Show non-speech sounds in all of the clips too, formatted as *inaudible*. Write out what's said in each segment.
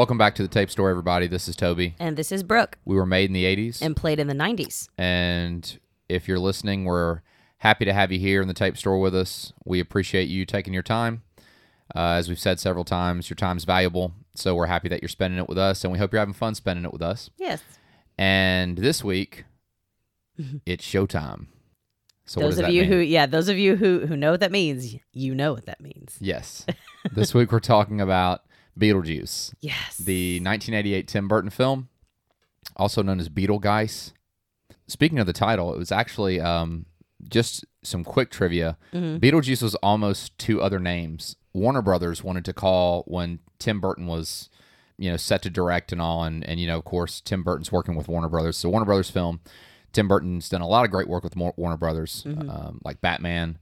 Welcome back to the tape store, everybody. This is Toby. And this is Brooke We were made in the 80s. and played in the 90s. And if you're listening, we're happy to have you here in the tape store with us. We appreciate you taking your time. Uh, as we've said several times, your time's valuable. So we're happy that you're spending it with us, and we hope you're having fun spending it with us. Yes. And this week, *laughs* it's showtime. So those of you mean? who yeah, those of you who who know what that means, you know what that means. Yes. *laughs* this week we're talking about Beetlejuice, Yes. the 1988 Tim Burton film, also known as Beetlegeist. Speaking of the title, it was actually um, just some quick trivia. Mm-hmm. Beetlejuice was almost two other names. Warner Brothers wanted to call when Tim Burton was, you know, set to direct and all, and and you know, of course, Tim Burton's working with Warner Brothers. So Warner Brothers film. Tim Burton's done a lot of great work with Warner Brothers, Mm-hmm. um, like Batman,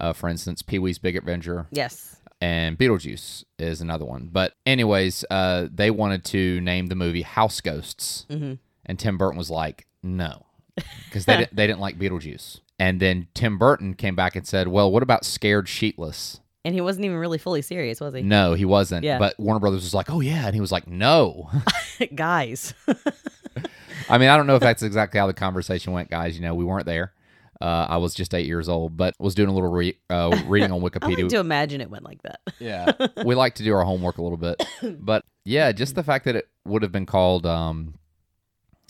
uh, for instance, Pee Wee's Big Adventure, Yes. And Beetlejuice is another one. But anyways, uh, they wanted to name the movie House Ghosts, Mm-hmm. and Tim Burton was like, no, *laughs* because they didn't, they didn't like Beetlejuice. And then Tim Burton came back and said, well, what about Scared Sheetless? And he wasn't even really fully serious, was he? No, he wasn't. Yeah. But Warner Brothers was like, oh yeah, and he was like, no. *laughs* *laughs* Guys. I mean, I don't know if that's exactly how the conversation went, guys. You know, we weren't there. Uh, I was just eight years old, but was doing a little re- uh, *laughs* reading on I Wikipedia. like to imagine it went like that. *laughs* Yeah. we like to do our homework a little bit. *coughs* But yeah, just the fact that it would have been called um,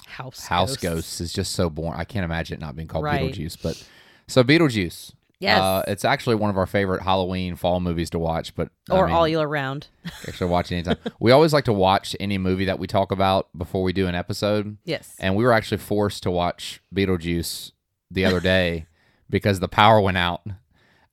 House House Ghosts. Ghosts is just so boring. I can't imagine it not being called Right. Beetlejuice. But so Beetlejuice. Yes. Uh, it's actually one of our favorite Halloween fall movies to watch, but I or mean, all year round. *laughs* actually watch anytime. we always like to watch any movie that we talk about before we do an episode. Yes. And we were actually forced to watch Beetlejuice the other day because the power went out.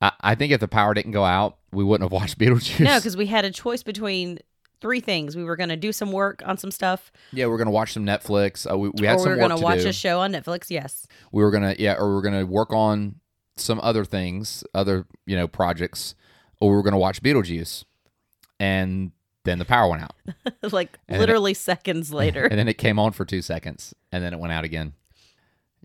I, I think if the power didn't go out, we wouldn't have watched *laughs* Beetlejuice. no, because we had a choice between three things. We were going to do some work on some stuff, Yeah, we're gonna watch some Netflix. Uh, we, we had or we some were work going to to watch do. a show on Netflix. Yes. we were gonna yeah, or we were gonna work on some other things, other you know projects, or we were gonna watch Beetlejuice, and then the power went out, *laughs* like And then it- literally seconds *laughs* later. and then it came on for two seconds, and then it went out again.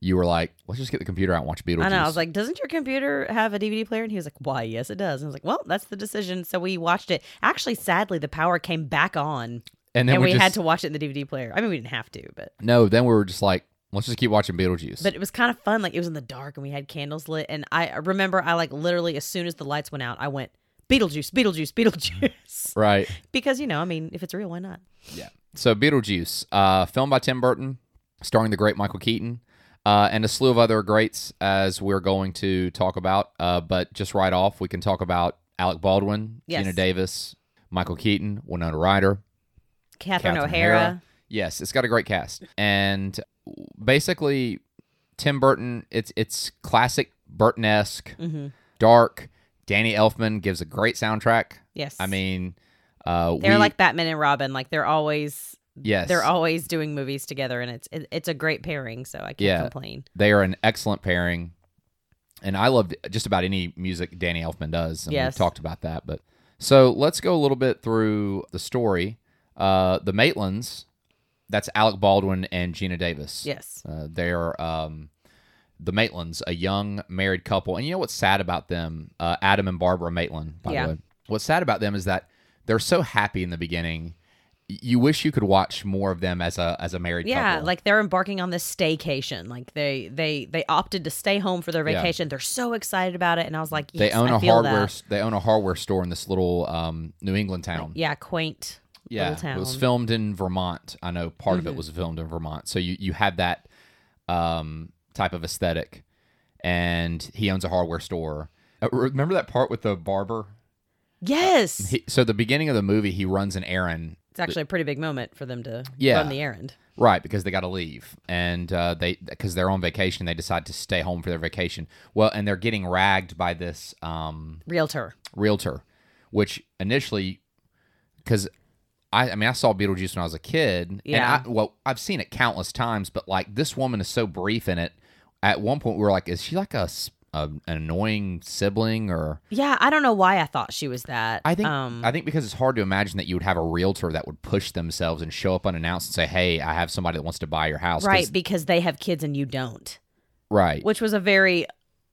You were like, "Let's just get the computer out and watch Beetlejuice." I know. I was like, "Doesn't your computer have a DVD player?" And he was like, "Why? Yes, it does." And I was like, "Well, that's the decision." So we watched it. Actually, sadly, the power came back on, and then and we just, had to watch it in the DVD player. I mean, we didn't have to, but no. Then we were just like, "Let's just keep watching Beetlejuice." but it was kind of fun. Like it was in the dark, and we had candles lit. And I I remember, I like literally as soon as the lights went out, I went Beetlejuice, Beetlejuice, Beetlejuice, *laughs* right. because you know, I mean, if it's real, why not? Yeah. So Beetlejuice, uh, filmed by Tim Burton, starring the great Michael Keaton, uh, and a slew of other greats as we're going to talk about. Uh, but just right off, we can talk about Alec Baldwin, Yes. Geena Davis, Michael Keaton, Winona Ryder. Catherine, Catherine O'Hara. O'Hara. Yes, it's got a great cast, and basically Tim Burton. It's it's classic Burton-esque, hmm dark. Danny Elfman gives a great soundtrack. Yes, I mean, uh, they're we- like Batman and Robin. Like they're always yes, they're always doing movies together, and it's it, it's a great pairing. So I can't Yeah. complain. They are an excellent pairing. And I loved just about any music Danny Elfman does. And Yes. we've talked about that. But so let's go a little bit through the story. Uh, the Maitlands, that's Alec Baldwin and Geena Davis. Yes. Uh, they're um, the Maitlands, a young married couple. And you know what's sad about them? Uh, Adam and Barbara Maitland, by Yeah. the way. What's sad about them is that they're so happy in the beginning. You wish you could watch more of them as a as a married couple. Yeah, couple. like they're embarking on this staycation. Like they they they opted to stay home for their Yeah. vacation. They're so excited about it, and I was like, they own I a hardware. that. They own a hardware store in this little um, New England town. Yeah, quaint. yeah, little it was. Mm-hmm. filmed in Vermont. I know part of it was filmed in Vermont, so you you had that um, type of aesthetic. And he owns a hardware store. Uh, remember that part with the barber? Yes, He, so the beginning of the movie, he runs an errand. It's actually a pretty big moment for them to Yeah. run the errand. Right, because they got to leave, and uh, they because they're on vacation, they decide to stay home for their vacation. Well, and they're getting ragged by this um, Realtor. realtor, which initially, because I, I mean, I saw Beetlejuice when I was a kid. Yeah. And I, well, I've seen it countless times, but like this woman is so brief in it. At one point, we were like, is she like a, a- an annoying sibling or? Yeah, I don't know why I thought she was that. I think um, I think because it's hard to imagine that you would have a realtor that would push themselves and show up unannounced and say, "Hey, I have somebody that wants to buy your house right because they have kids and you don't, right. which was a very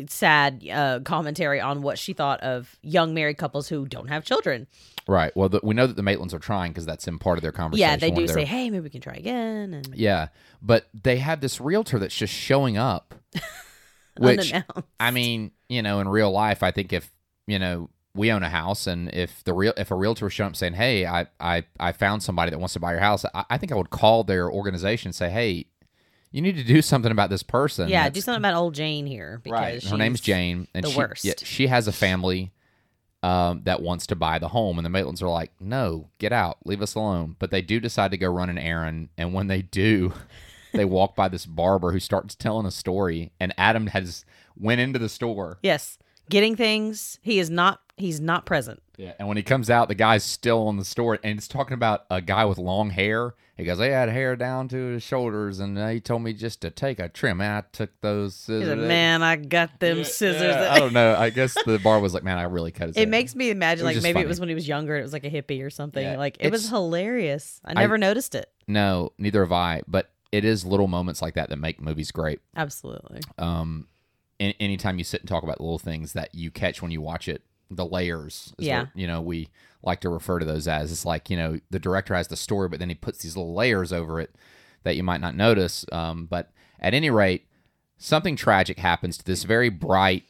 sad uh, commentary on what she thought of young married couples who don't have children. Right. Well, the, we know that the Maitlands are trying because that's in part of their conversation. Yeah, they do say, "Hey, maybe we can try again." And Yeah, but they have this realtor that's just showing up, *laughs* which. I mean, you know, in real life, I think if you know we own a house, and if the real if a realtor was showing up saying, "Hey, I I I found somebody that wants to buy your house," I, I think I would call their organization and say, "Hey, you need to do *laughs* something about this person." yeah, that's- do something about old Jane here because Right. Her name's Jane, and the she, worst. Yeah, she has a family um, that wants to buy the home, and the Maitlands are like, "No, get out, leave us alone." But they do decide to go run an errand, and when they do, they walk by this barber who starts telling a story, and Adam has went into the store. Yes, getting things. He is not. He's not present. Yeah. And when he comes out, the guy's still on the store, and it's talking about a guy with long hair. He goes, "He had hair down to his shoulders, and he told me just to take a trim." And I took those He's scissors. like, man, I got them scissors. Yeah, I don't know. I guess the bar was like, "Man, I really cut his." It hair." makes me imagine like maybe funny. it was when he was younger. It was like a hippie or something. Yeah, like it was hilarious. I I- never noticed it. No, neither have I. But it is little moments like that that make movies great. Absolutely. Um, an- anytime you sit and talk about little things that you catch when you watch it, the layers. Is Yeah. What, you know, we like to refer to those as. It's like you know, the director has the story, but then he puts these little layers over it that you might not notice. Um, but at any rate, something tragic happens to this very bright,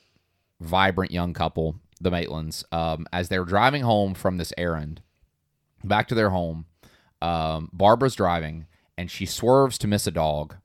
vibrant young couple, the Maitlands, um, as they're driving home from this errand back to their home. Um, Barbara's driving and she swerves to miss a dog,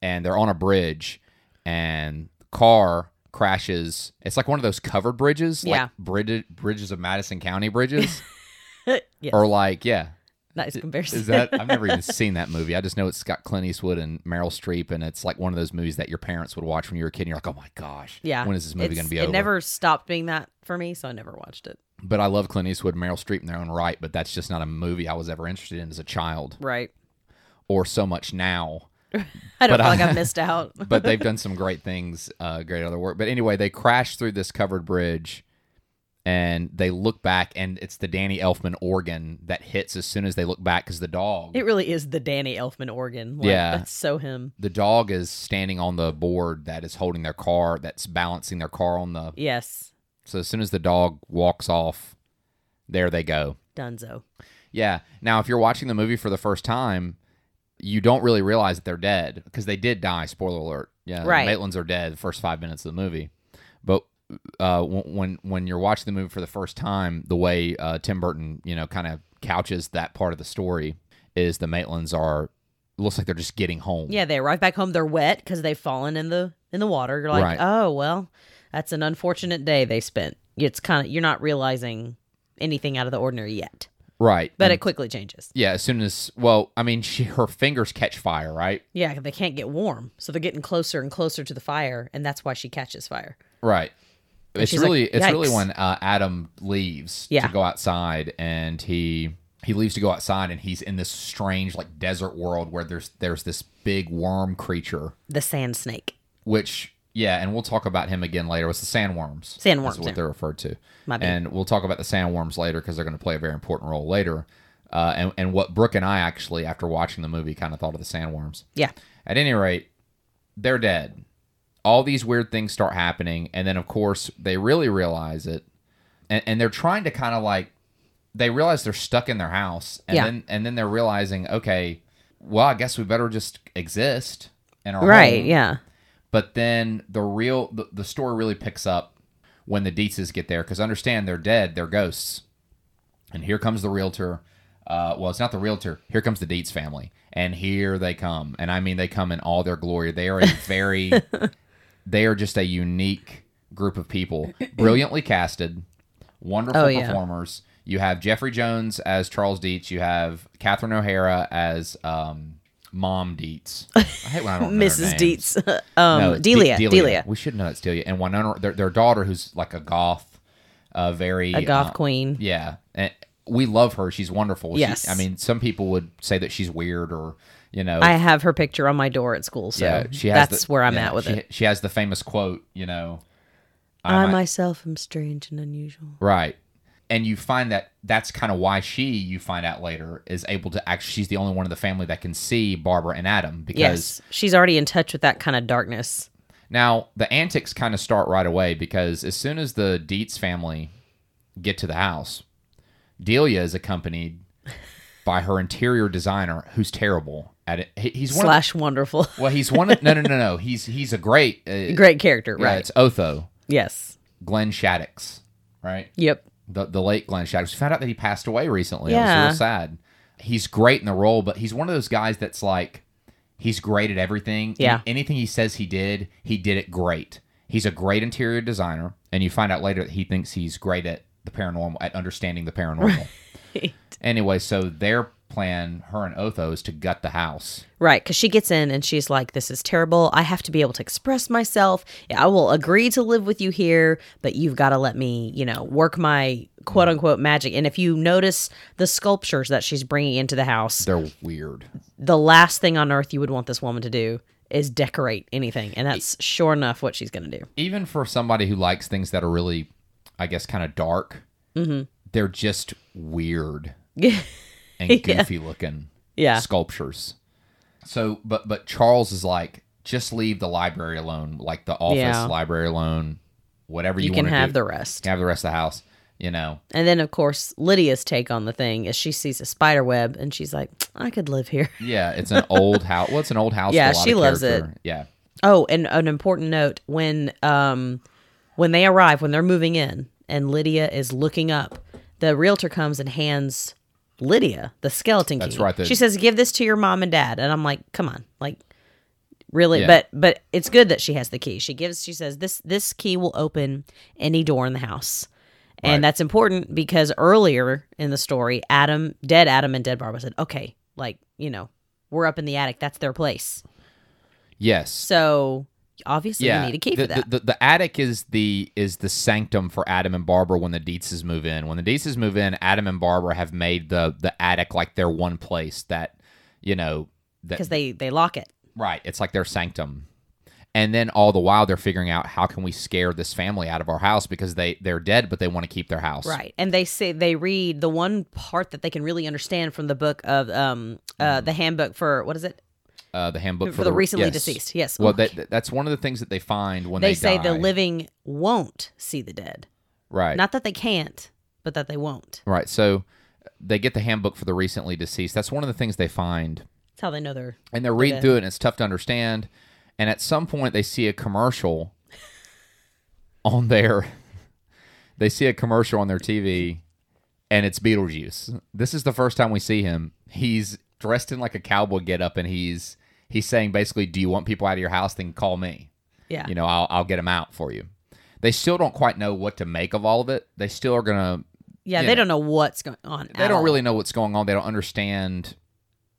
and they're on a bridge, and the car crashes. It's like one of those covered bridges, Yeah. like bridge, bridges of Madison County bridges, *laughs* yes. or like yeah. nice comparison. Is that I've never even *laughs* seen that movie. I just know it's got Clint Eastwood and Meryl Streep, and it's like one of those movies that your parents would watch when you were a kid. and You're like, oh my gosh, yeah. when is this movie going to be over? It never stopped being that for me, so I never watched it. But I love Clint Eastwood and Meryl Streep in their own right, but that's just not a movie I was ever interested in as a child, Right. Or so much now. *laughs* I don't But feel like I- missed out. *laughs* but they've done *laughs* some great things, uh, great other work. But anyway, they crash through this covered bridge, and they look back, and it's the Danny Elfman organ that hits as soon as they look back because the dog, it really is the Danny Elfman organ. Like, Yeah. That's so him. the dog is standing on the board that is holding their car, that's balancing their car on the. Yes. So as soon as the dog walks off, there they go. Dunzo. Yeah. Now, if you're watching the movie for the first time, you don't really realize that they're dead because they did die. Spoiler alert. Yeah, Right. The Maitlands are dead the first five minutes of the movie. But uh, when when you're watching the movie for the first time, the way uh, Tim Burton, you know, kind of couches that part of the story is the Maitlands are looks like they're just getting home. Yeah, they arrive back home. They're wet because they've fallen in the in the water. You're like, Right. oh well, that's an unfortunate day they spent. It's kind of you're not realizing anything out of the ordinary yet, Right. but And- it quickly changes. yeah. As soon as well, I mean, she her fingers catch fire. Right. Yeah, they can't get warm, so they're getting closer and closer to the fire, and that's why she catches fire. Right. It's she's like, really it's really when uh, Adam leaves Yeah. to go outside and he he leaves to go outside and he's in this strange like desert world where there's there's this big worm creature The sand snake. which yeah and we'll talk about him again later it's the sandworms Sandworms, That's what yeah. they're referred to My and we'll talk about the sandworms later because they're going to play a very important role later uh, and, and what Brooke and I actually after watching the movie kind of thought of the sandworms Yeah, at any rate, they're dead. All these weird things start happening, and then of course they really realize it, and, and they're trying to kind of like they realize they're stuck in their house, and Yeah. then and then they're realizing, okay, well, I guess we better just exist in our right. home. Yeah, But then the real the, the story really picks up when the Deetzes get there because understand they're dead, they're ghosts, and here comes the realtor. Uh, well, it's not the realtor. Here comes the Deetz family, and here they come, and I mean they come in all their glory. They are a *laughs* very, they are just a unique group of people, brilliantly casted, wonderful Oh, yeah. performers. You have Jeffrey Jones as Charles Deetz. You have Catherine O'Hara as um, Mom Deetz. *laughs* I hate when I don't know their Mrs. names. Deetz. *laughs* um, No, Delia. De- Delia. We should know it's Delia. And Winona, their, their daughter, who's like a goth, uh, very A goth uh, queen. Yeah, and we love her. She's wonderful. She- Yes. I mean, some people would say that she's weird or you know. I have her picture on my door at school, so yeah, she has that's the- where I'm yeah, at with she, it. She has the famous quote, you know. I might- myself am strange and unusual. Right. And you find that that's kind of why she, you find out later, is able to actually, she's the only one in the family that can see Barbara and Adam because Yes, she's already in touch with that kind of darkness. Now, the antics kind of start right away because as soon as the Deetz family get to the house, Delia is accompanied *laughs* by her interior designer, who's terrible at it. He's one. Of, Slash wonderful. *laughs* well, he's one. Of, no, no, no, no. *laughs* He's he's a great. Uh, Great character, yeah, right? It's Otho, Yes. Glenn Shadix, right? Yep. The the late Glenn Shadix. We found out that he passed away recently. I was Yeah. real sad. He's great in the role, but he's one of those guys that's like he's great at everything. Yeah. Any- anything he says he did, he did it great. He's a great interior designer, and you find out later that he thinks he's great at the paranormal, at understanding the paranormal. *laughs* Right. Anyway, so their plan, her and Otho, is to gut the house. Right, because she gets in and she's like, "This is terrible. I have to be able to express myself. I will agree to live with you here, but you've got to let me, you know, work my quote unquote magic." And if you notice the sculptures that she's bringing into the house, They're weird. the last thing on earth you would want this woman to do is decorate anything, and that's sure enough what she's going to do. even for somebody who likes things that are really, I guess, kind of dark, Mm-hmm. they're just weird *laughs* and *laughs* goofy looking Yeah. sculptures. So, but but Charles is like, just leave the library alone, like the office Yeah. library alone, whatever you, You can have do. the rest. Can have the rest of the house. You know, And then, of course, Lydia's take on the thing is she sees a spider web and she's like, I could live here. *laughs* yeah, it's an old house. Well, it's an old house. Yeah, she loves character. Yeah, Oh, and an important note when um when they arrive, when they're moving in and Lydia is looking up, the realtor comes and hands Lydia the skeleton key. That's right, the- she says, Give this to your mom and dad. And I'm like, come on. Like really Yeah. but but it's good that she has the key. She gives she says this this key will open any door in the house. And Right. that's important because earlier in the story, Adam, dead Adam and dead Barbara said, Okay, like, you know, we're up in the attic. That's their place. yes, So obviously yeah. you need a key the, for that. The, the, the attic is the is the sanctum for Adam and Barbara when the Deetzes move in. When the Deetzes move in, Adam and Barbara have made the the attic like their one place that you know because they they lock it. Right. It's like their sanctum. And then all the while they're figuring out how can we scare this family out of our house because they they're dead but they want to keep their house. Right. And they say they read the one part that they can really understand from the book of um uh the handbook for what is it? Uh, the handbook For for, the recently yes. deceased, yes. Well, Oh, that, that's one of the things that they find when they, They say the living won't see the dead. Right. Not that they can't, but that they won't. right. So they get the handbook for the recently deceased. That's one of the things they find. That's how they know they're And they're reading dead. through it and it's tough to understand. And at some point they see a commercial *laughs* on their they see a commercial on their TV and it's Beetlejuice. This is the first time we see him. He's dressed in like a cowboy getup and he's he's saying basically, "Do you want people out of your house? Then call me. yeah. You know, I'll I'll get them out for you." They still don't quite know what to make of all of it. They still are gonna. yeah, they know. don't know what's going on. They don't all. really know what's going on. They don't understand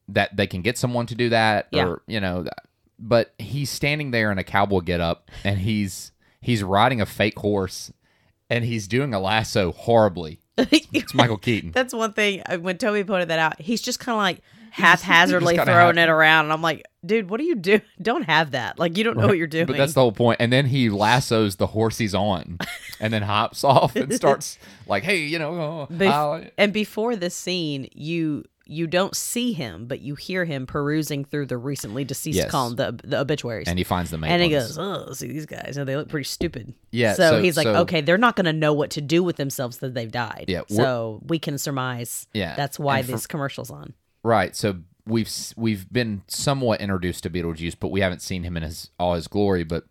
that they can get someone to do that, Yeah. or you know. that- But he's standing there in a cowboy getup, and he's he's riding a fake horse, and he's doing a lasso horribly. *laughs* It's Michael Keaton. That's one thing. uh, When Toby pointed that out, he's just kind of like *laughs* haphazardly throwing it around, and I'm like, dude, what do you do? *laughs* Don't have that. Like you don't know what you're doing. But that's the whole point. And then he lassos the horse he's on, *laughs* and then hops off and starts like, "Hey, you know." oh, Bef- and before this scene, you you don't see him, but you hear him perusing through the recently deceased Yes. column, the the obituaries. and he finds the main. And he ones. goes, "Oh, see these guys? Oh, they look pretty stupid." Yeah, So, so- he's like, so- "Okay, they're not going to know what to do with themselves that they've died." Yeah, So we can surmise. Yeah, That's why and this commercial's on. Right. So we've we've been somewhat introduced to Beetlejuice, but we haven't seen him in his all his glory. But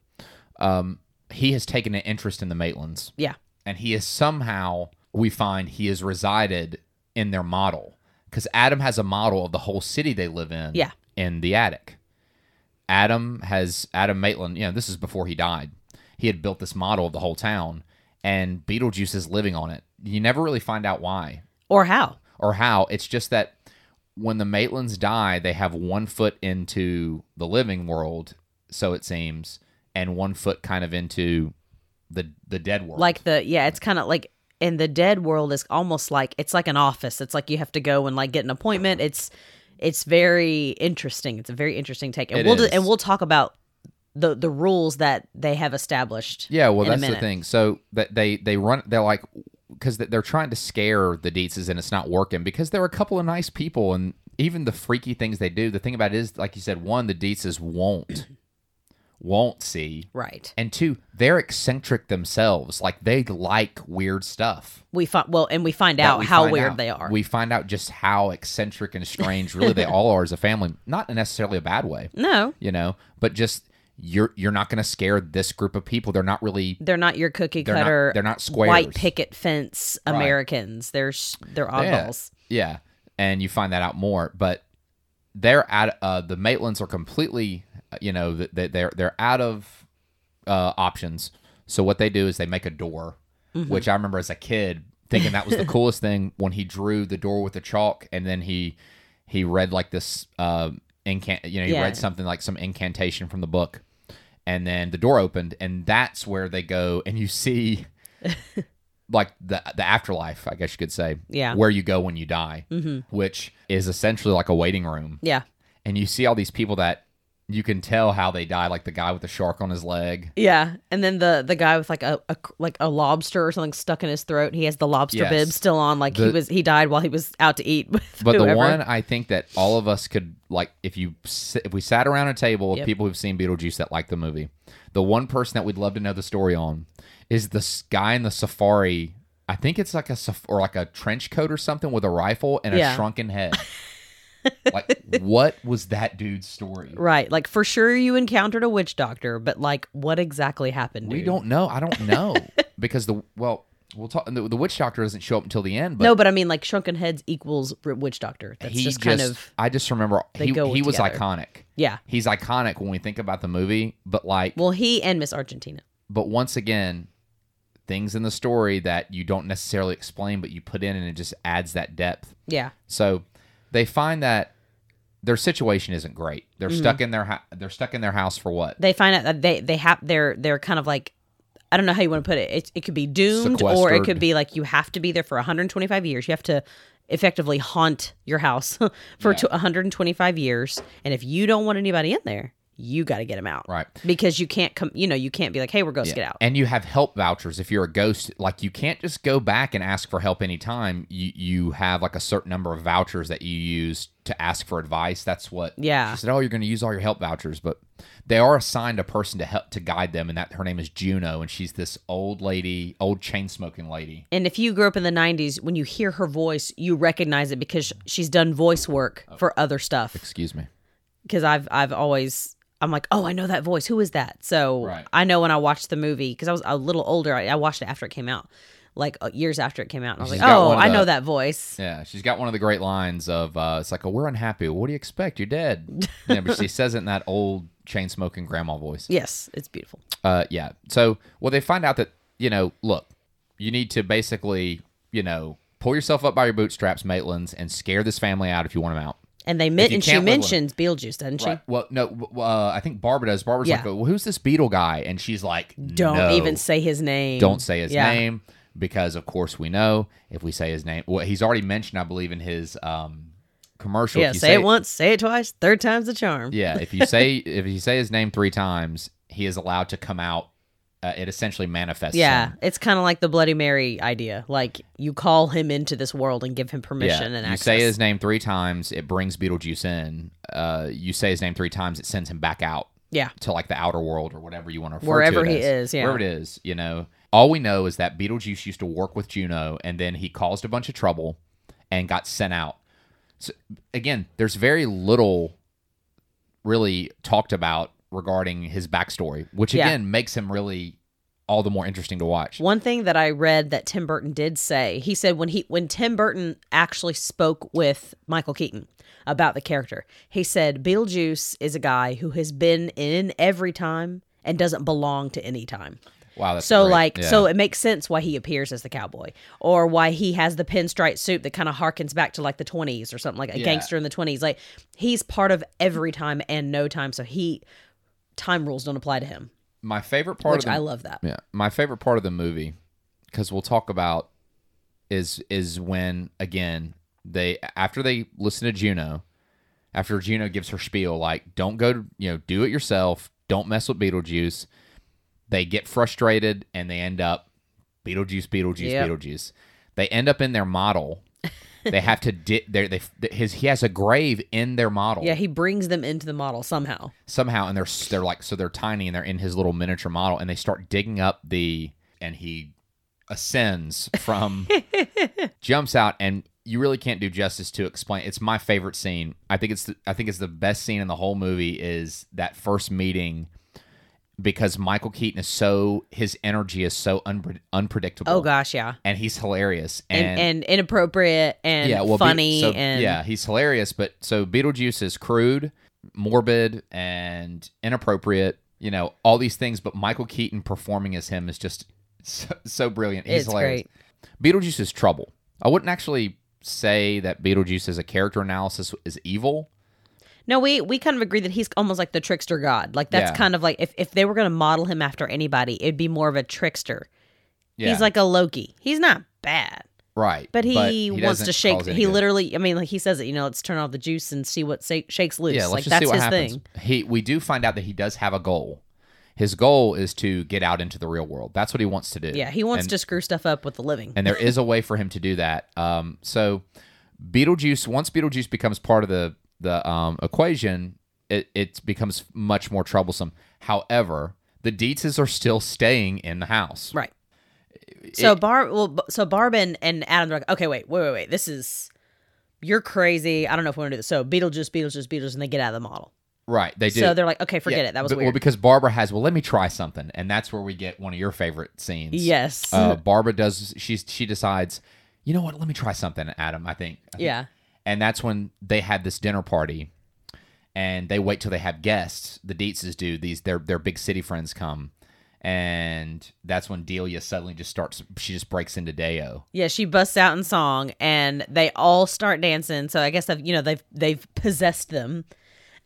um, he has taken an interest in the Maitlands, Yeah. and he is somehow we find he has resided in their model because Adam has a model of the whole city they live in. Yeah. In the attic, Adam has Adam Maitland. You know, this is before he died. He had built this model of the whole town, and Beetlejuice is living on it. You never really find out why Or how? or how. It's just that when the Maitlands die, they have one foot into the living world, so it seems, and one foot kind of into the the dead world. Like the yeah, it's kind of like in the dead world is almost like it's like an office. It's like you have to go and like get an appointment. It's it's very interesting. It's a very interesting take, and It we'll do, and we'll talk about the the rules that they have established. yeah, well, that's the thing. So that they they run, they're like because they're trying to scare the Deetzes and it's not working because they're a couple of nice people and even the freaky things they do. The thing about it is, like you said, one the Deetzes won't *clears throat* won't see. Right. And two, they're eccentric themselves. Like they like weird stuff. We find well, and we find out we how find weird out. they are. We find out just how eccentric and strange really they all are as a family. Not necessarily a bad way, *laughs* no, you know, but just you're you're not going to scare this group of people. They're not really they're not your cookie They're not- cutter. they're not squares. White picket fence Right. Americans. They're they're Yeah. oddballs. Yeah, and you find that out more. But they're at uh, the Maitlands are completely, uh, you know, th- they- they're they're out of uh, options. So what they do is they make a door, Mm-hmm. which I remember as a kid thinking that was the *laughs* coolest thing when he drew the door with the chalk, and then he he read like this uh, incant, you know, he Yeah. read something like some incantation from the book, and then the door opened, and that's where they go, and you see. *laughs* like the the afterlife, I guess you could say. Yeah. Where you go when you die, mm-hmm. which is essentially like a waiting room, Yeah. and you see all these people that you can tell how they die, like the guy with the shark on his leg. Yeah, and then the the guy with like a, a like a lobster or something stuck in his throat. He has the lobster Yes. bib still on, like he was he died while he was out to eat *laughs* with But whoever. the one I think that all of us could like, if you if we sat around a table of Yep. people who've seen Beetlejuice that like the movie, the one person that we'd love to know the story on is this guy in the safari. I think it's like a saf- or like a trench coat or something with a rifle and a shrunken head. *laughs* like, what was that dude's story? right, like for sure you encountered a witch doctor, but like what exactly happened? We don't know. I don't know *laughs* because the well, we'll talk. The, the witch doctor doesn't show up until the end. But no, but I mean like shrunken heads equals witch doctor. That's he just just, kind of I just remember he he was iconic. yeah. He's iconic when we think about the movie, but like, Well, he and Miss Argentina. but once again, things in the story that you don't necessarily explain, but you put in, and it just adds that depth. Yeah, So they find that their situation isn't great. They're Mm-hmm. stuck in their they're stuck in their house for what? they find out that they they have they're they're kind of like I don't know how you want to put it. It, it could be doomed, or it could be like you have to be there for 125 years. You have to effectively haunt your house *laughs* for Yeah. to 125 years, and if you don't want anybody in there, you got to get them out, Right. Because you can't come. You know, you can't be like, "Hey, we're ghosts, get out." And you have help vouchers if you're a ghost. Like you can't just go back and ask for help anytime. You you have like a certain number of vouchers that you use to ask for advice. That's what. Yeah. She said, "Oh, you're going to use all your help vouchers, but they are assigned a person to help to guide them, and that her name is Juno, and she's this old lady, old chain smoking lady. And if you grew up in the 90s, when you hear her voice, you recognize it because she's done voice work oh. for other stuff. Excuse me. because I've I've always I'm like, oh, I know that voice. Who is that? So Right. I know when I watched the movie because I was a little older. I, I watched it after it came out, like uh, years after it came out, and I was She's like, oh, one I the- know that voice. Yeah, she's got one of the great lines of uh, it's like, "Oh, we're unhappy. What do you expect? You're dead." yeah, but she *laughs* says it in that old chain smoking grandma voice. Yes, it's beautiful. Uh, yeah. So, well, they find out that you know, look, you need to basically, you know, pull yourself up by your bootstraps, Maitlands, and scare this family out if you want them out. And they you and she mentions Beetlejuice, doesn't she? Right. Well, no, uh, I think Barbara does. Barbara's Yeah. like, well, who's this Beetle guy? And she's like, Don't "No, even say his name. don't say his Yeah. name because, of course, we know if we say his name, well, he's already mentioned, I believe, in his um, commercial. Yeah, you say, it once, say it twice, third time's the charm. Yeah, if you *laughs* say if you say his name three times, he is allowed to come out. Uh, it essentially manifests. Yeah, him. it's kind of like the Bloody Mary idea. Like you call him into this world and give him permission and access. you access. say his name three times, it brings Beetlejuice in. Uh, you say his name three times, it sends him back out yeah, to like the outer world or whatever you want to refer Wherever to he as. is, yeah. wherever it is. You know, all we know is that Beetlejuice used to work with Juno, and then he caused a bunch of trouble and got sent out. So again, there's very little really talked about regarding his backstory, which Yeah. again makes him really all the more interesting to watch. One thing that I read that Tim Burton did say, he said when he when Tim Burton actually spoke with Michael Keaton about the character, he said Beetlejuice is a guy who has been in every time and doesn't belong to any time. Wow, that's So great. like Yeah. so it makes sense why he appears as the cowboy or why he has the pinstripe suit that kind of harkens back to like the 20s or something like a Yeah. gangster in the 20s. Like he's part of every time and no time so he time rules don't apply to him, my favorite part which of the I love that. Yeah, my favorite part of the movie, because we'll talk about, is is when again they after they listen to Juno, after Juno gives her spiel like don't go to you know do it yourself, don't mess with Beetlejuice. They get frustrated and they end up Beetlejuice, Beetlejuice, Yep. Beetlejuice. They end up in their model, they have to di- they they his he has a grave in their model Yeah, he brings them into the model somehow. somehow and they're they're like so they're tiny and they're in his little miniature model and they start digging up the and he ascends from *laughs* jumps out and you really can't do justice to explain it's my favorite scene i think it's the, i think it's the best scene in the whole movie is that first meeting because michael keaton is so his energy is so unpre- unpredictable Oh gosh, yeah. and he's hilarious And and, inappropriate and yeah, well, Be- funny so- and yeah, he's hilarious. But so Beetlejuice is crude, morbid, and inappropriate. You know all these things, but Michael Keaton performing as him is just so, so brilliant. He's It's hilarious. Beetlejuice is trouble. I wouldn't actually say that Beetlejuice as a character analysis is evil. No, we we kind of agree that he's almost like the trickster god. Like that's Yeah. kind of like if, if they were going to model him after anybody, it'd be more of a trickster. Yeah, He's like a Loki. He's not bad, right, but he, wants doesn't to shake. cause any He good. literally, I mean, like he says it. You know, let's turn off the juice and see what sa- shakes loose. Yeah, let's like just that's see what his happens. thing. He we do find out that he does have a goal. His goal is to get out into the real world. That's what he wants to do. Yeah, he wants And- to screw stuff up with the living. and there is a way for him to do that. Um, so Beetlejuice, once Beetlejuice becomes part of the the um, equation, it, it becomes much more troublesome. However, the Deetzes are still staying in the house. Right. So Barb, well, so Barb and, and Adam are like, okay, wait, wait, wait, wait. This is you're crazy. I don't know if we want to do this. So Beetlejuice, Beetlejuice, Beetlejuice, and they get out of the model. Right, they do. So they're like, okay, forget Yeah, it. That was but- weird. Well, because Barbara has, well, let me try something, and that's where we get one of your favorite scenes. yes. Uh, Barbara does. She's she decides, you know what? Let me try something, Adam. I think. I think yeah. And that's when they had this dinner party and they wait till they have guests the Deetzes do these their their big city friends come and that's when Delia suddenly just starts she just breaks into Day-O Yeah, she busts out in song, and they all start dancing. So I guess they've, you know they've they've possessed them.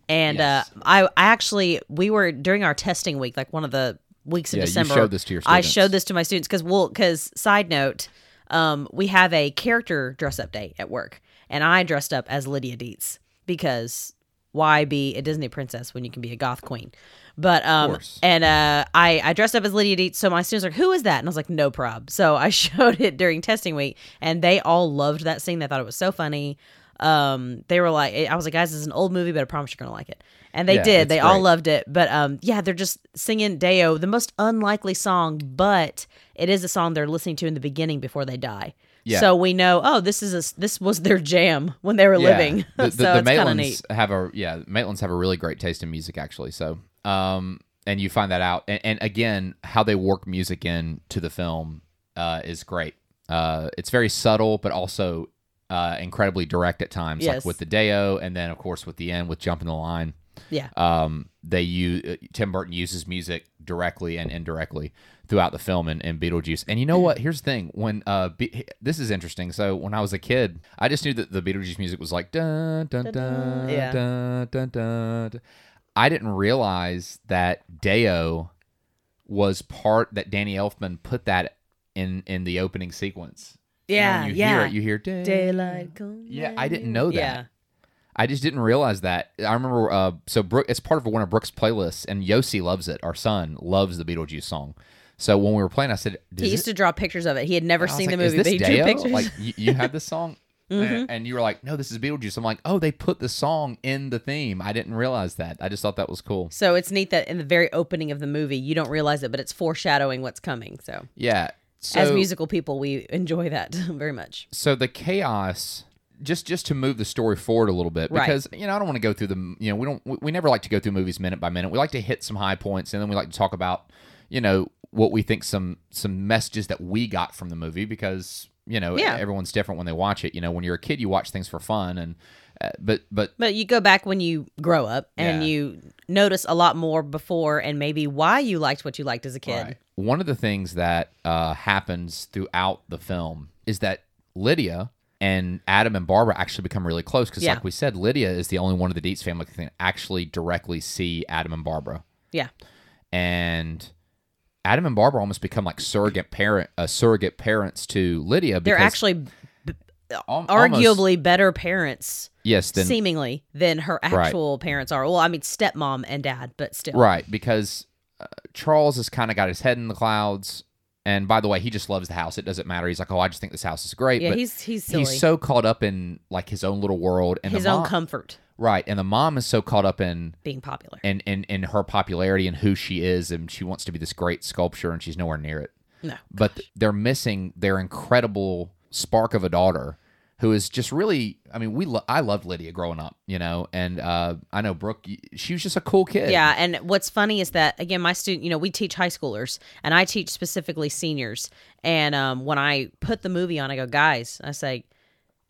And Yes. uh, I I actually we were during our testing week, like one of the weeks in Yeah, you December. showed this to your I showed this to my students because well, because side note, um, we have a character dress up day at work, and I dressed up as Lydia Deetz because why be a Disney princess when you can be a goth queen? But um, and uh, I I dressed up as Lydia Deetz, so my students were like, "Who is that?" And I was like, "No prob." So I *laughs* showed it during testing week, and they all loved that scene. They thought it was so funny. Um, they were like, I was like, "Guys, this is an old movie, but I promise you're gonna like it." And they Yeah, did. They all loved it. But um, yeah, they're just singing Day-O, the most unlikely song, but it is a song they're listening to in the beginning before they die. Yeah. So we know, oh, this is a, this was their jam when they were living. the, the, *laughs* so the it's kind of Maitlands neat. have a yeah Maitlands have a really great taste in music actually so um and you find that out and, and again how they work music in to the film uh is great uh it's very subtle but also uh incredibly direct at times like with the Day-O and then of course with the end with Jump in the Line Yeah. um, they use Tim Burton uses music directly and indirectly throughout the film in, in Beetlejuice. And you know what? Here's the thing: when uh, Be- this is interesting. So when I was a kid, I just knew that the Beetlejuice music was like dun dun dun Yeah. dun dun dun. dun. I didn't realize that Day-O was part that Danny Elfman put that in in the opening sequence. You know, Yeah. you yeah. hear it, you hear. Daylight come. Yeah, I didn't know that. Yeah. I just didn't realize that. I remember, uh, so Brooke, it's part of one of Brooke's playlists, and Yossi loves it. Our son loves the Beetlejuice song. So when we were playing, I said, He used to draw pictures of it. He had never seen like, the movie, but he this drew pictures. Like you, you had this song, *laughs* Mm-hmm. and, and you were like, no, this is Beetlejuice. I'm like, oh, they put the song in the theme. I didn't realize that. I just thought that was cool. so it's neat that in the very opening of the movie, you don't realize it, but it's foreshadowing what's coming. So, Yeah. So, as musical people, we enjoy that *laughs* very much. so the chaos just just to move the story forward a little bit Right. because you know I don't want to go through the you know we don't we, we never like to go through movies minute by minute. We like to hit some high points and then we like to talk about you know what we think some some messages that we got from the movie because you know Yeah. everyone's different when they watch it. You know when you're a kid you watch things for fun and uh, but but But you go back when you grow up and Yeah. you notice a lot more before and maybe why you liked what you liked as a kid. Right. One of the things that uh, happens throughout the film is that Lydia and Adam and Barbara actually become really close because, Yeah. like we said, Lydia is the only one of the Deetz family that can actually directly see Adam and Barbara, Yeah. and Adam and Barbara almost become like surrogate parent, uh, surrogate parents to Lydia. They're actually b- al- arguably better parents, yes, then seemingly, than her actual parents are. Well, I mean, stepmom and dad, but still. Right, because uh, Charles has kind of got his head in the clouds. And by the way, he just loves the house. It doesn't matter. He's like, oh, I just think this house is great. Yeah, but he's he's silly. he's so caught up in like his own little world and his the own mom, comfort right. And the mom is so caught up in being popular. and in in her popularity and who she is, and she wants to be this great sculpture, and she's nowhere near it. No. But they're missing their incredible spark of a daughter who is just really. I mean, we lo- I loved Lydia growing up, you know, and uh, I know Brooke. She was just a cool kid. Yeah, and what's funny is that again, my student, you know, we teach high schoolers, and I teach specifically seniors. And um, when I put the movie on, I go, guys, I say,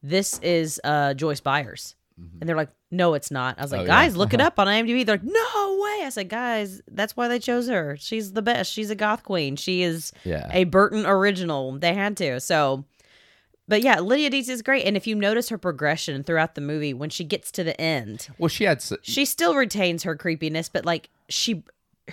this is uh, Joyce Byers, and they're like, no, it's not. I was like, Mm-hmm. Oh, yeah. guys, look it up on IMDb. They're like, no way. I said, guys, that's why they chose her. She's the best. She's a goth queen. She is Yeah. a Burton original. They had to. So, but yeah, Lydia Deetz is great. And if you notice her progression throughout the movie, when she gets to the end, Well, she had. s- she still retains her creepiness, but like she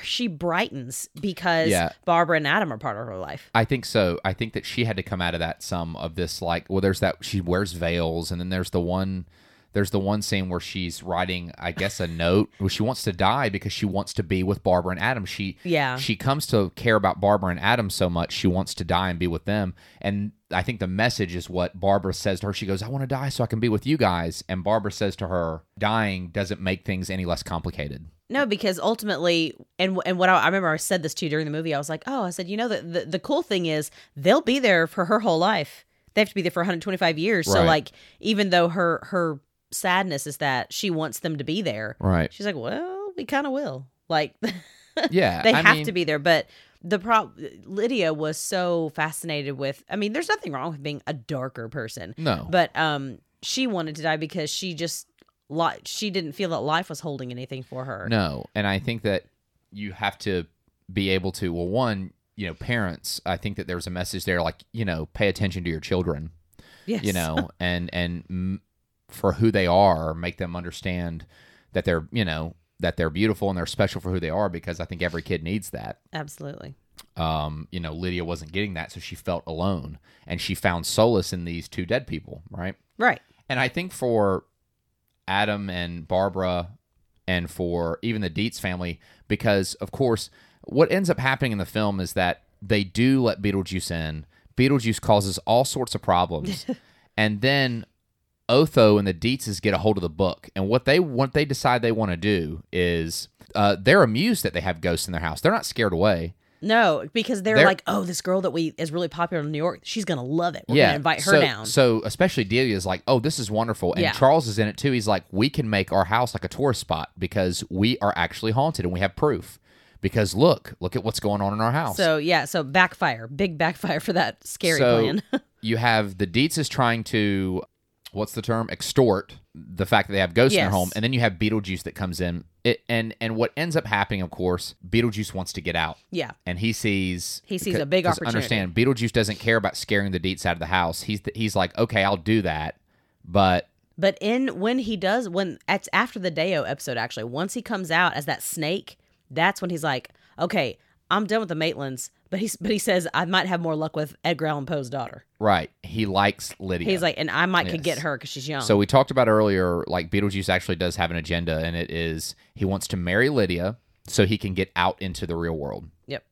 she brightens because Yeah. Barbara and Adam are part of her life. I think so. I think that she had to come out of that some of this like well there's that she wears veils and then there's the one there's the one scene where she's writing I guess a note where she wants to die because she wants to be with Barbara and Adam. She Yeah. she comes to care about Barbara and Adam so much she wants to die and be with them. And I think the message is what Barbara says to her. She goes, "I want to die so I can be with you guys." And Barbara says to her, "Dying doesn't make things any less complicated." No, because ultimately, and and what I, I remember I said this to you during the movie. I was like, oh, I said, you know, the, the the cool thing is they'll be there for her whole life. They have to be there for 125 years. So like, even though her her sadness is that she wants them to be there, Right. she's like, well, we kind of will. Like, *laughs* Yeah. they I have mean- to be there, but. The prop Lydia was so fascinated with. I mean, there's nothing wrong with being a darker person, No. but um, she wanted to die because she just like she didn't feel that life was holding anything for her. No, and I think that you have to be able to. Well, one, you know, parents. I think that there's a message there, like you know, pay attention to your children. Yes. You know, and and m- for who they are, make them understand that they're you know that they're beautiful and they're special for who they are because I think every kid needs that. absolutely. Um, you know, Lydia wasn't getting that, so she felt alone, and she found solace in these two dead people, right? Right. And I think for Adam and Barbara and for even the Deetz family, because of course, what ends up happening in the film is that they do let Beetlejuice in. Beetlejuice causes all sorts of problems. *laughs* and then Otho and the Deetzes get a hold of the book. And what they what they decide they want to do is uh, they're amused that they have ghosts in their house. They're not scared away. No, because they're, They're- like, oh, this girl that we is really popular in New York, she's gonna love it. We're yeah, gonna invite her so, down. So especially Delia is like, oh, this is wonderful, and Yeah. Charles is in it too. He's like, we can make our house like a tourist spot because we are actually haunted and we have proof. Because look, look at what's going on in our house. So yeah, so backfire, big backfire for that scary So, plan. *laughs* you have the Deetz is trying to, what's the term? Extort the fact that they have ghosts in their home, and then you have Beetlejuice that comes in. It, and and what ends up happening, of course, Beetlejuice wants to get out. yeah, and he sees He sees a big opportunity. Understand, Beetlejuice doesn't care about scaring the Deetz out of the house. He's he's like, okay, I'll do that, but but in when he does, when it's after the Day-O episode, actually, once he comes out as that snake, that's when he's like, okay, I'm done with the Maitlands. But he's but he says I might have more luck with Edgar Allan Poe's daughter. right, he likes Lydia. He's like, and I might could get her because she's young. so we talked about earlier, like Beetlejuice actually does have an agenda, and it is he wants to marry Lydia so he can get out into the real world. yep.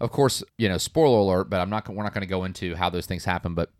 Of course, you know, spoiler alert, but I'm not. We're not going to go into how those things happen. But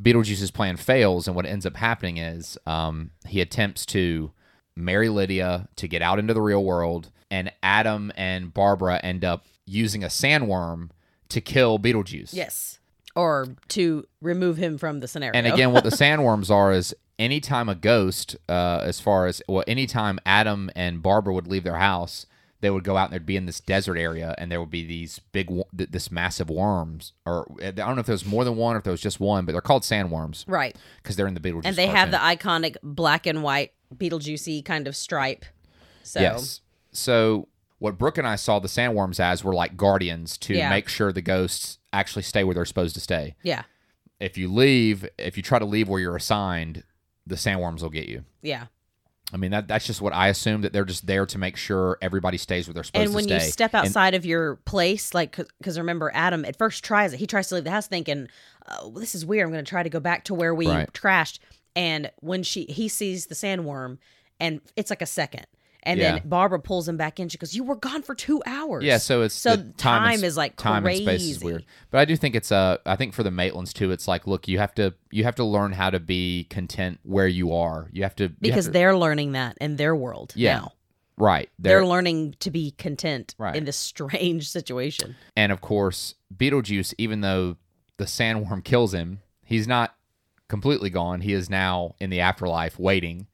Beetlejuice's plan fails, and what ends up happening is um, he attempts to marry Lydia to get out into the real world, and Adam and Barbara end up using a sandworm to kill Beetlejuice. Yes. Or to remove him from the scenario. And again, what the sandworms are is anytime a ghost, uh, as far as well, anytime Adam and Barbara would leave their house, they would go out and they'd be in this desert area, and there would be these big, this massive worms, or eh, I don't know if there's more than one or if there was just one, but they're called sandworms right. because they're in the Beetlejuice. and they have the iconic black and white Beetlejuicy kind of stripe. So yes. So what Brooke and I saw the sandworms as were like guardians to Yeah. make sure the ghosts actually stay where they're supposed to stay. yeah, If you leave, if you try to leave where you're assigned, the sandworms will get you. yeah. I mean that that's just what I assume that they're just there to make sure everybody stays where they're supposed And when you stay. step And- outside of your place, like, because remember, Adam at first tries it. He tries to leave the house thinking, oh, "This is weird. I'm going to try to go back to where we Right. trashed." And when she he sees the sandworm, and it's like a second, And Yeah. then Barbara pulls him back in. She goes, "You were gone for two hours." Yeah, so it's so time, and- is like time crazy. and space is weird. But I do think it's uh I think for the Maitlands too, it's like look, you have to you have to learn how to be content where you are. You have to you have because to- they're learning that in their world Yeah. now. right They're, they're, learning to be content Right. in this strange situation. and of course Beetlejuice, even though the sandworm kills him, he's not completely gone. He is now in the afterlife waiting.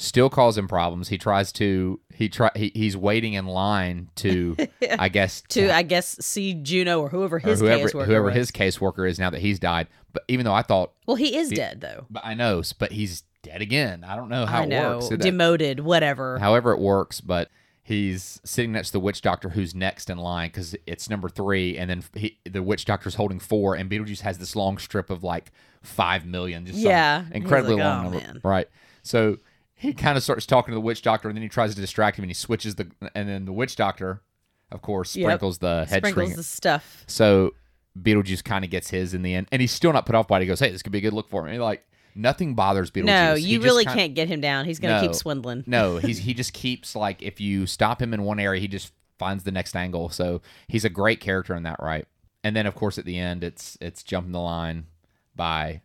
Still causing problems. He tries to he try he, he's waiting in line to *laughs* I guess To I guess see Juno or whoever or his whoever caseworker whoever was. his caseworker is now that he's died. But even though I thought well, he is dead though. But I know, but he's dead again. I don't know how I it know, works. That- demoted, whatever. however it works, but he's sitting next to the witch doctor who's next in line because it's number three, and then he, the witch doctor's holding four, and Beetlejuice has this long strip of like five million, just Yeah. Incredibly like, long "Oh, number, man." right? So he kind of starts talking to the witch doctor, and then he tries to distract him, and he switches the, and then the witch doctor, of course, Yep. sprinkles the head Sprinkles the stuff. So Beetlejuice kind of gets his in the end, and he's still not put off by it. He goes, "Hey, this could be a good look for me." Like nothing bothers Beetlejuice. No, you really kinda- can't get him down. He's gonna No. keep swindling. No, *laughs* he's he just keeps like if you stop him in one area, he just finds the next angle. So he's a great character in that, right? And then of course at the end, it's it's jumping the line by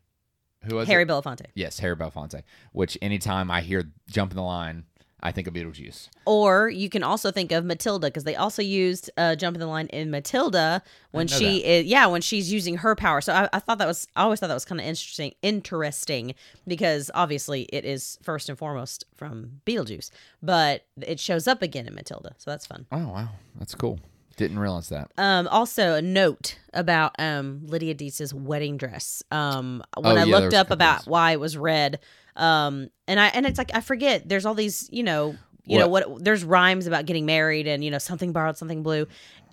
who was Harry it? Belafonte. Yes, Harry Belafonte. Which anytime I hear jumping the line, I think of Beetlejuice. Or you can also think of Matilda because they also used uh, "Jump in the Line" in Matilda when she is yeah when she's using her power. So I, I thought that was I always thought that was kind of interesting interesting because obviously it is first and foremost from Beetlejuice, but it shows up again in Matilda, so that's fun. Oh wow, that's cool. Didn't realize that. Um, also a note about um Lydia Deetz's wedding dress. Um, when Oh, I yeah, looked up about why it was red, um, and I and it's like I forget. There's all these, you know, you know what? There's rhymes about getting married, and you know something borrowed, something blue.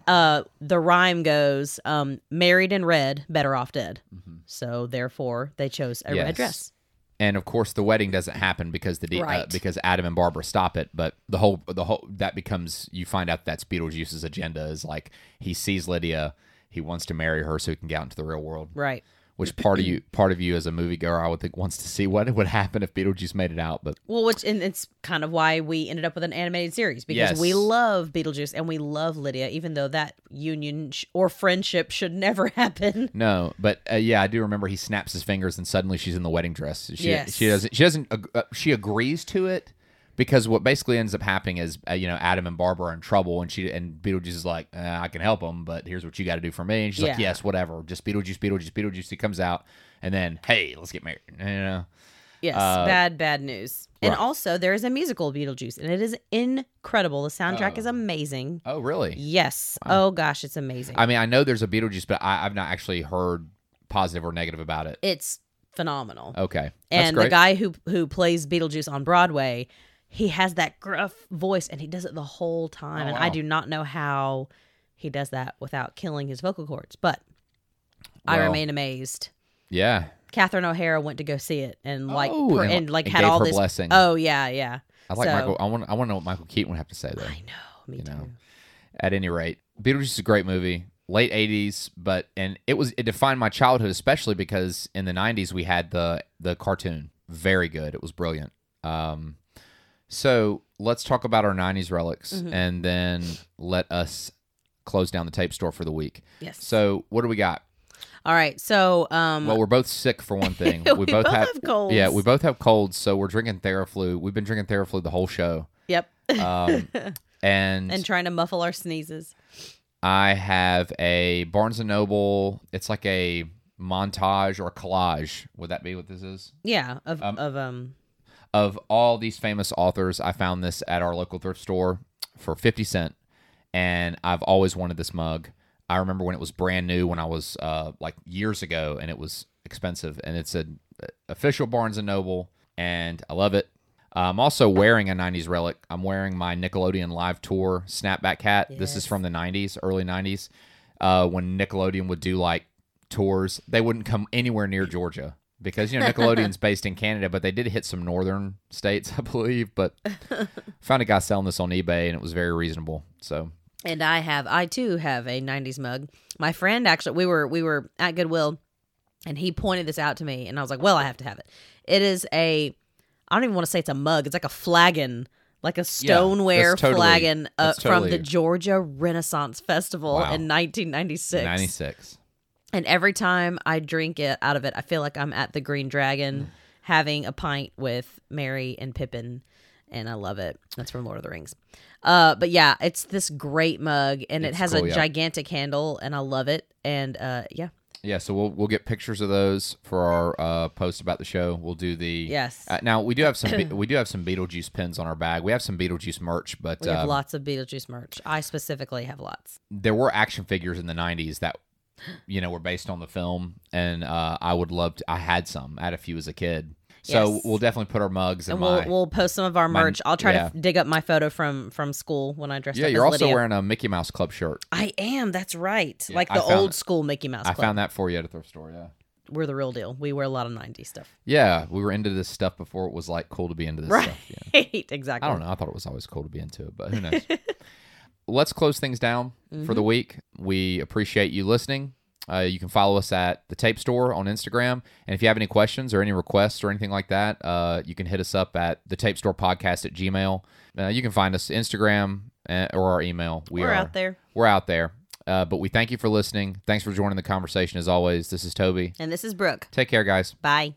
Uh, the rhyme goes, um, married in red, better off dead. So therefore, they chose a Mm-hmm. Yes. red dress. And of course the wedding doesn't happen because the de- uh, because Adam and Barbara stop it. But the whole the whole that becomes you find out that's Beetlejuice's agenda is like he sees Lydia, he wants to marry her so he can get out into the real world. Right. Which part of you part of you as a moviegoer I would think wants to see what would happen if Beetlejuice made it out. But Well, which and it's kind of why we ended up with an animated series because Yes. we love Beetlejuice and we love Lydia, even though that union sh- or friendship should never *laughs* happen. no, but uh, yeah, I do remember he snaps his fingers and suddenly she's in the wedding dress. She Yes. she doesn't she doesn't uh, she agrees to it because what basically ends up happening is uh, you know Adam and Barbara are in trouble and she and Beetlejuice is like uh, I can help them but here's what you got to do for me and she's like yes whatever just Beetlejuice Beetlejuice Beetlejuice he comes out and then hey let's get married you know Yes, Uh, bad, bad news. And right. also, there is a musical Beetlejuice, and it is incredible. The soundtrack is Oh. amazing. oh really Yes. Oh gosh, it's amazing. I mean I know there's a Beetlejuice but I, I've not actually heard positive or negative about it it's phenomenal. okay that's and great the guy who who plays Beetlejuice on Broadway, he has that gruff voice, and he does it the whole time. Oh, and I do not know how he does that without killing his vocal cords, but I remain amazed. yeah Catherine O'Hara went to go see it, and like Oh, per- and- and, like and had all this. blessing. Oh yeah, yeah. I like So- Michael I want I want to know what Michael Keaton would have to say though I know. Me you too. know. At any rate, Beetlejuice is a great movie, late '80s, but and it was it defined my childhood, especially because in the '90s we had the the cartoon, very good. It was brilliant. Um, so let's talk about our '90s relics, Mm-hmm. and then let us close down the tape store for the week. Yes. So what do we got? All right. So um, Well, we're both sick for one thing. *laughs* We both have colds. Yeah, we both have colds, so we're drinking Theraflu. We've been drinking Theraflu the whole show. yep. Um, *laughs* and and trying to muffle our sneezes. I have a Barnes and Noble. It's like a montage or collage. Would that be what this is? Yeah. Of of um. Of all these famous authors, I found this at our local thrift store for 50 cent and I've always wanted this mug. I remember when it was brand new when I was uh, like years ago and it was expensive and it's an official Barnes and Noble and I love it. I'm also wearing a 90s relic. I'm wearing my Nickelodeon live tour snapback hat. This is from the 90s, early 90s, uh, when Nickelodeon would do like tours. They wouldn't come anywhere near Georgia because, you know, Nickelodeon's *laughs* based in Canada, but they did hit some northern states, *laughs* I believe. But found a guy selling this on eBay and it was very reasonable. So, And I have, I too have a '90s mug. My friend actually, we were we were at Goodwill, and he pointed this out to me, and I was like, "Well, I have to have it." It is a, I don't even want to say it's a mug. It's like a flagon, like a stoneware that's totally- flagon uh, that's from the Georgia Renaissance Festival Wow. in 1996. 96. And every time I drink it out of it, I feel like I'm at the Green Dragon Mm. having a pint with Merry and Pippin, and I love it. That's from Lord of the Rings. Uh, but yeah, it's this great mug, and it It's has cool, a yeah. gigantic handle, and I love it. And uh, yeah, Yeah, so we'll we'll get pictures of those for our uh, post about the show. We'll do the yes, Uh, now we do have some Be- *coughs* we do have some Beetlejuice pins on our bag. We have some Beetlejuice merch, but we have um, lots of Beetlejuice merch. I specifically have lots. there were action figures in the '90s that you know were based on the film, and uh, I would love to. I had some. I had a few as a kid, so Yes. we'll definitely put our mugs in And we'll we'll post some of our my- merch. I'll try yeah. to f- dig up my photo from from school when I dressed yeah, up you're also Lydia. wearing a Mickey Mouse Club shirt. I am. That's right. Yeah, like the old it. school Mickey Mouse I found that for you at a thrift store. Yeah. We're the real deal. We wear a lot of '90s stuff. Yeah, we were into this stuff before it was like cool to be into this Right. stuff. Yeah. *laughs* exactly. I don't know. I thought it was always cool to be into it, but who knows? *laughs* Let's close things down for the week. We appreciate you listening. Uh, you can follow us at the Tape Store on Instagram, and if you have any questions or any requests or anything like that, uh, you can hit us up at the Tape Store Podcast at Gmail. Uh, you can find us Instagram uh, or our email. We We're are out there. We're out there. Uh, but we thank you for listening. Thanks for joining the conversation as always. This is Toby. And this is Brooke. Take care, guys. Bye.